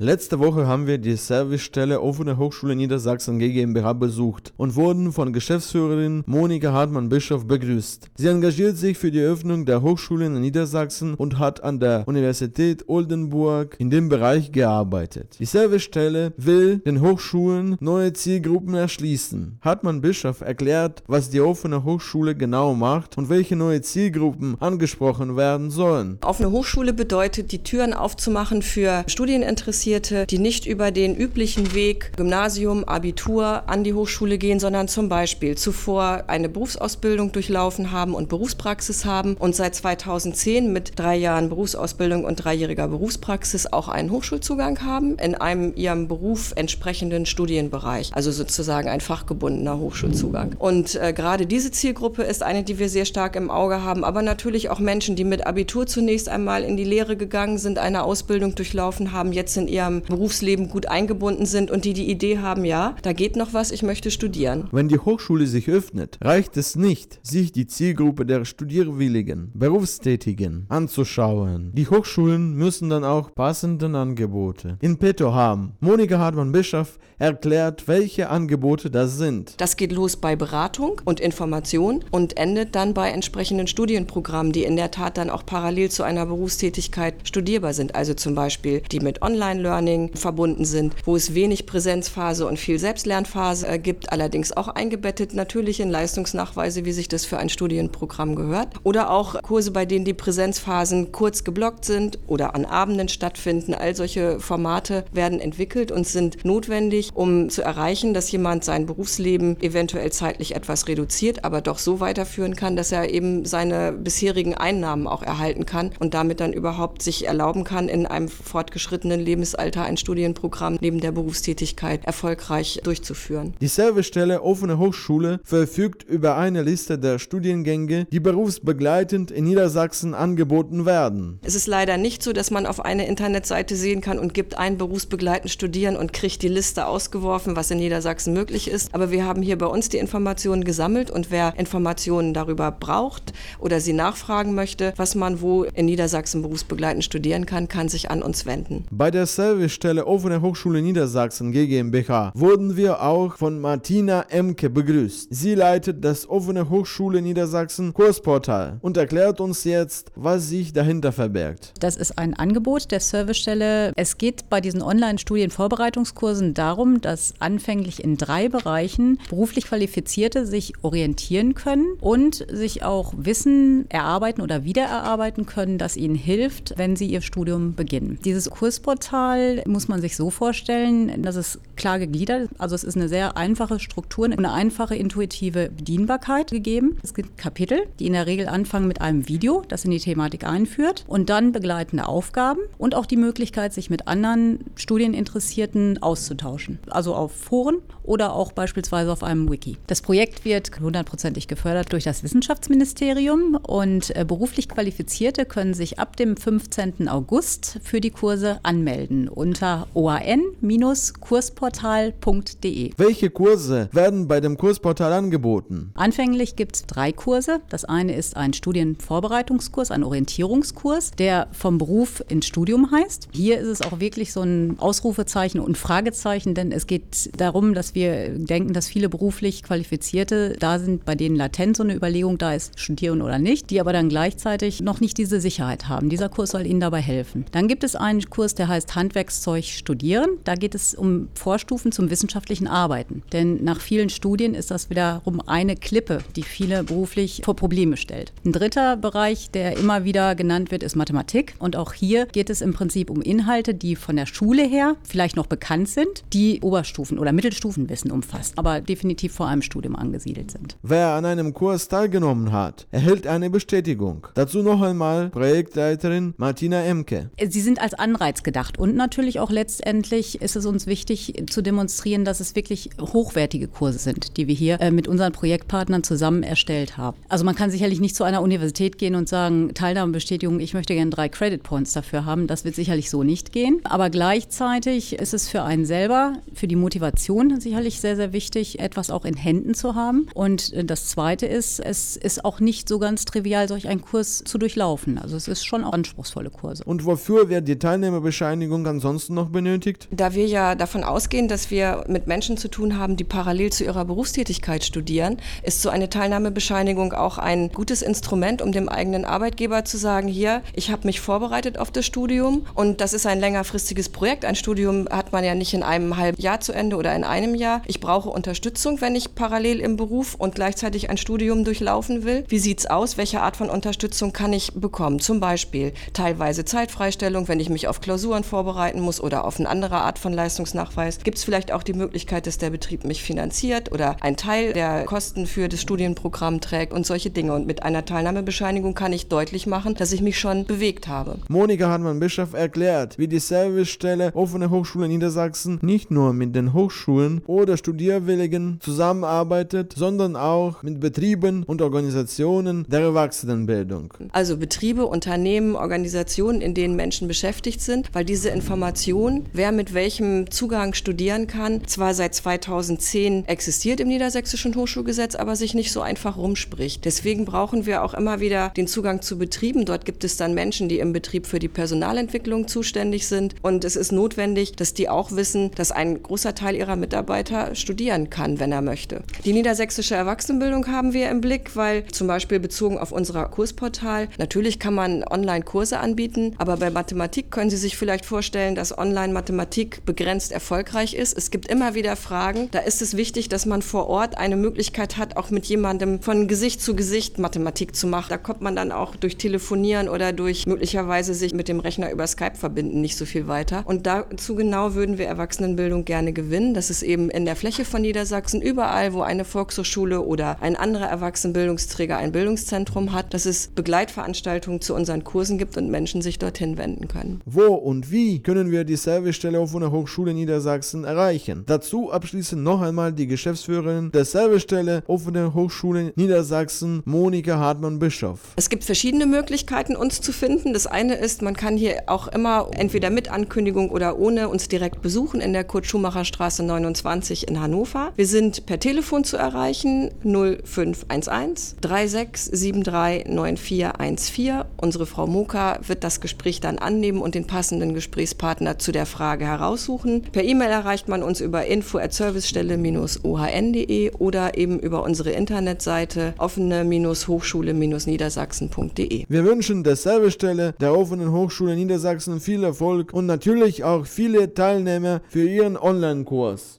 Letzte Woche haben wir die Servicestelle Offene Hochschule Niedersachsen GmbH besucht und wurden von Geschäftsführerin Monika Hartmann-Bischof begrüßt. Sie engagiert sich für die Öffnung der Hochschulen in Niedersachsen und hat an der Universität Oldenburg in dem Bereich gearbeitet. Die Servicestelle will den Hochschulen neue Zielgruppen erschließen. Hartmann-Bischof erklärt, was die Offene Hochschule genau macht und welche neue Zielgruppen angesprochen werden sollen. Offene Hochschule bedeutet, die Türen aufzumachen für Studieninteressierte Interessierte, die nicht über den üblichen Weg Gymnasium, Abitur an die Hochschule gehen, sondern zum Beispiel zuvor eine Berufsausbildung durchlaufen haben und Berufspraxis haben und seit 2010 mit drei Jahren Berufsausbildung und dreijähriger Berufspraxis auch einen Hochschulzugang haben in einem ihrem Beruf entsprechenden Studienbereich, also sozusagen ein fachgebundener Hochschulzugang. Und äh, gerade diese Zielgruppe ist eine, die wir sehr stark im Auge haben, aber natürlich auch Menschen, die mit Abitur zunächst einmal in die Lehre gegangen sind, eine Ausbildung durchlaufen haben, jetzt in ihrem Berufsleben gut eingebunden sind und die die Idee haben, ja, da geht noch was, ich möchte studieren. Wenn die Hochschule sich öffnet, reicht es nicht, sich die Zielgruppe der Studierwilligen, Berufstätigen anzuschauen. Die Hochschulen müssen dann auch passenden Angebote in petto haben. Monika Hartmann-Bischof erklärt, welche Angebote das sind. Das geht los bei Beratung und Information und endet dann bei entsprechenden Studienprogrammen, die in der Tat dann auch parallel zu einer Berufstätigkeit studierbar sind. Also zum Beispiel die mit Online-Learning verbunden sind, wo es wenig Präsenzphase und viel Selbstlernphase äh, gibt, allerdings auch eingebettet natürlich in Leistungsnachweise, wie sich das für ein Studienprogramm gehört. Oder auch Kurse, bei denen die Präsenzphasen kurz geblockt sind oder an Abenden stattfinden. All solche Formate werden entwickelt und sind notwendig, um zu erreichen, dass jemand sein Berufsleben eventuell zeitlich etwas reduziert, aber doch so weiterführen kann, dass er eben seine bisherigen Einnahmen auch erhalten kann und damit dann überhaupt sich erlauben kann, in einem fortgeschrittenen Lebensalter ein Studienprogramm neben der Berufstätigkeit erfolgreich durchzuführen. Die Servicestelle Offene Hochschule verfügt über eine Liste der Studiengänge, die berufsbegleitend in Niedersachsen angeboten werden. Es ist leider nicht so, dass man auf eine Internetseite sehen kann und gibt ein berufsbegleitend Studieren und kriegt die Liste ausgeworfen, was in Niedersachsen möglich ist. Aber wir haben hier bei uns die Informationen gesammelt und wer Informationen darüber braucht oder sie nachfragen möchte, was man wo in Niedersachsen berufsbegleitend studieren kann, kann sich an uns wenden. Bei der Servicestelle Offene Hochschule Niedersachsen GmbH wurden wir auch von Martina Emke begrüßt. Sie leitet das Offene Hochschule Niedersachsen Kursportal und erklärt uns jetzt, was sich dahinter verbirgt. Das ist ein Angebot der Servicestelle. Es geht bei diesen Online-Studienvorbereitungskursen darum, dass anfänglich in drei Bereichen beruflich Qualifizierte sich orientieren können und sich auch Wissen erarbeiten oder wiedererarbeiten können, das ihnen hilft, wenn sie ihr Studium beginnen. Dieses Kursportal muss man sich so vorstellen, dass es klar gegliedert ist. Also es ist eine sehr einfache Struktur, eine einfache intuitive Bedienbarkeit gegeben. Es gibt Kapitel, die in der Regel anfangen mit einem Video, das in die Thematik einführt und dann begleitende Aufgaben und auch die Möglichkeit, sich mit anderen Studieninteressierten auszutauschen. Also auf Foren oder auch beispielsweise auf einem Wiki. Das Projekt wird hundertprozentig gefördert durch das Wissenschaftsministerium und äh, beruflich Qualifizierte können sich ab dem 15. August für die Kurse anmelden unter oan-kursportal.de. Welche Kurse werden bei dem Kursportal angeboten? Anfänglich gibt es drei Kurse. Das eine ist ein Studienvorbereitungskurs, ein Orientierungskurs, der vom Beruf ins Studium heißt. Hier ist es auch wirklich so ein Ausrufezeichen und Fragezeichen, denn es geht darum, dass wir denken, dass viele beruflich Qualifizierte da sind, bei denen latent so eine Überlegung da ist, studieren oder nicht, die aber dann gleichzeitig noch nicht diese Sicherheit haben. Dieser Kurs soll ihnen dabei helfen. Dann gibt es einen Kurs, der heißt Handwerkszeug studieren. Da geht es um Vorstufen zum wissenschaftlichen Arbeiten. Denn nach vielen Studien ist das wiederum eine Klippe, die viele beruflich vor Probleme stellt. Ein dritter Bereich, der immer wieder genannt wird, ist Mathematik. Und auch hier geht es im Prinzip um Inhalte, die von der Schule her vielleicht noch bekannt sind, die Oberstufen- oder Mittelstufenwissen umfasst, aber definitiv vor einem Studium angesiedelt sind. Wer an einem Kurs teilgenommen hat, erhält eine Bestätigung. Dazu noch einmal Projektleiterin Martina Emke. Sie sind als Anreiz gedacht und natürlich auch letztendlich ist es uns wichtig zu demonstrieren, dass es wirklich hochwertige Kurse sind, die wir hier äh, mit unseren Projektpartnern zusammen erstellt haben. Also man kann sicherlich nicht zu einer Universität gehen und sagen, Teilnahmebestätigung, ich möchte gerne drei Credit Points dafür haben. Das wird sicherlich so nicht gehen. Aber gleichzeitig ist es für einen selber, für die Motivation sicherlich sehr, sehr wichtig, etwas auch in Händen zu haben. Und äh, das Zweite ist, es ist auch nicht so ganz trivial, solch einen Kurs zu durchlaufen. Also es ist schon auch anspruchsvolle Kurse. Und wofür wird die Teilnehmerbescheinigung Ausbildung ansonsten noch benötigt? Da wir ja davon ausgehen, dass wir mit Menschen zu tun haben, die parallel zu ihrer Berufstätigkeit studieren, ist so eine Teilnahmebescheinigung auch ein gutes Instrument, um dem eigenen Arbeitgeber zu sagen, hier, ich habe mich vorbereitet auf das Studium und das ist ein längerfristiges Projekt. Ein Studium hat man ja nicht in einem halben Jahr zu Ende oder in einem Jahr. Ich brauche Unterstützung, wenn ich parallel im Beruf und gleichzeitig ein Studium durchlaufen will. Wie sieht es aus? Welche Art von Unterstützung kann ich bekommen? Zum Beispiel teilweise Zeitfreistellung, wenn ich mich auf Klausuren vorbereiten muss oder auf eine andere Art von Leistungsnachweis. Gibt es vielleicht auch die Möglichkeit, dass der Betrieb mich finanziert oder ein Teil der Kosten für das Studienprogramm trägt und solche Dinge. Und mit einer Teilnahmebescheinigung kann ich deutlich machen, dass ich mich schon bewegt habe. Monika Hartmann-Bischof erklärt, wie die Servicestelle Offene Hochschule Niedersachsen nicht nur mit den Hochschulen oder Studierwilligen zusammenarbeitet, sondern auch mit Betrieben und Organisationen der Erwachsenenbildung. Also Betriebe, Unternehmen, Organisationen, in denen Menschen beschäftigt sind, weil diese Information, wer mit welchem Zugang studieren kann, zwar seit 2010 existiert im Niedersächsischen Hochschulgesetz, aber sich nicht so einfach rumspricht. Deswegen brauchen wir auch immer wieder den Zugang zu Betrieben. Dort gibt es dann Menschen, die im Betrieb für die Personalentwicklung zuständig sind. Und es ist notwendig, dass die auch wissen, dass ein großer Teil ihrer Mitarbeiter studieren kann, wenn er möchte. Die niedersächsische Erwachsenenbildung haben wir im Blick, weil zum Beispiel bezogen auf unser Kursportal, natürlich kann man Online-Kurse anbieten, aber bei Mathematik können Sie sich vielleicht vorstellen, dass Online-Mathematik begrenzt erfolgreich ist. Es gibt immer wieder Fragen. Da ist es wichtig, dass man vor Ort eine Möglichkeit hat, auch mit jemandem von Gesicht zu Gesicht Mathematik zu machen. Da kommt man dann auch durch Telefonieren oder durch möglicherweise sich mit dem Rechner über Skype verbinden nicht so viel weiter. Und dazu genau würden wir Erwachsenenbildung gerne gewinnen. Das ist eben in der Fläche von Niedersachsen überall, wo eine Volkshochschule oder ein anderer Erwachsenenbildungsträger ein Bildungszentrum hat, dass es Begleitveranstaltungen zu unseren Kursen gibt und Menschen sich dorthin wenden können. Wo und wie können wir die Servicestelle auf einer Hochschule Niedersachsen erreichen? Dazu abschließend noch einmal die Geschäftsführerin der Servicestelle offene Hochschule Niedersachsen, Monika Hartmann-Bischof. Es gibt verschiedene Möglichkeiten, uns zu finden. Das eine ist, man kann hier auch immer entweder mit Ankündigung oder ohne uns direkt besuchen in der Kurt-Schumacher-Straße 29 in Hannover. Wir sind per Telefon zu erreichen 0511 3673 9414. Unsere Frau Moka wird das Gespräch dann annehmen und den passenden Gesprächspartner zu der Frage heraussuchen. Per E-Mail erreicht man uns über info@servicestelle-ohn.de oder eben über unsere Internetseite offene-hochschule-niedersachsen.de. Wir wünschen der Servicestelle der offenen Hochschule Niedersachsen viel Erfolg und natürlich auch viele Teilnehmer für ihren Online-Kurs.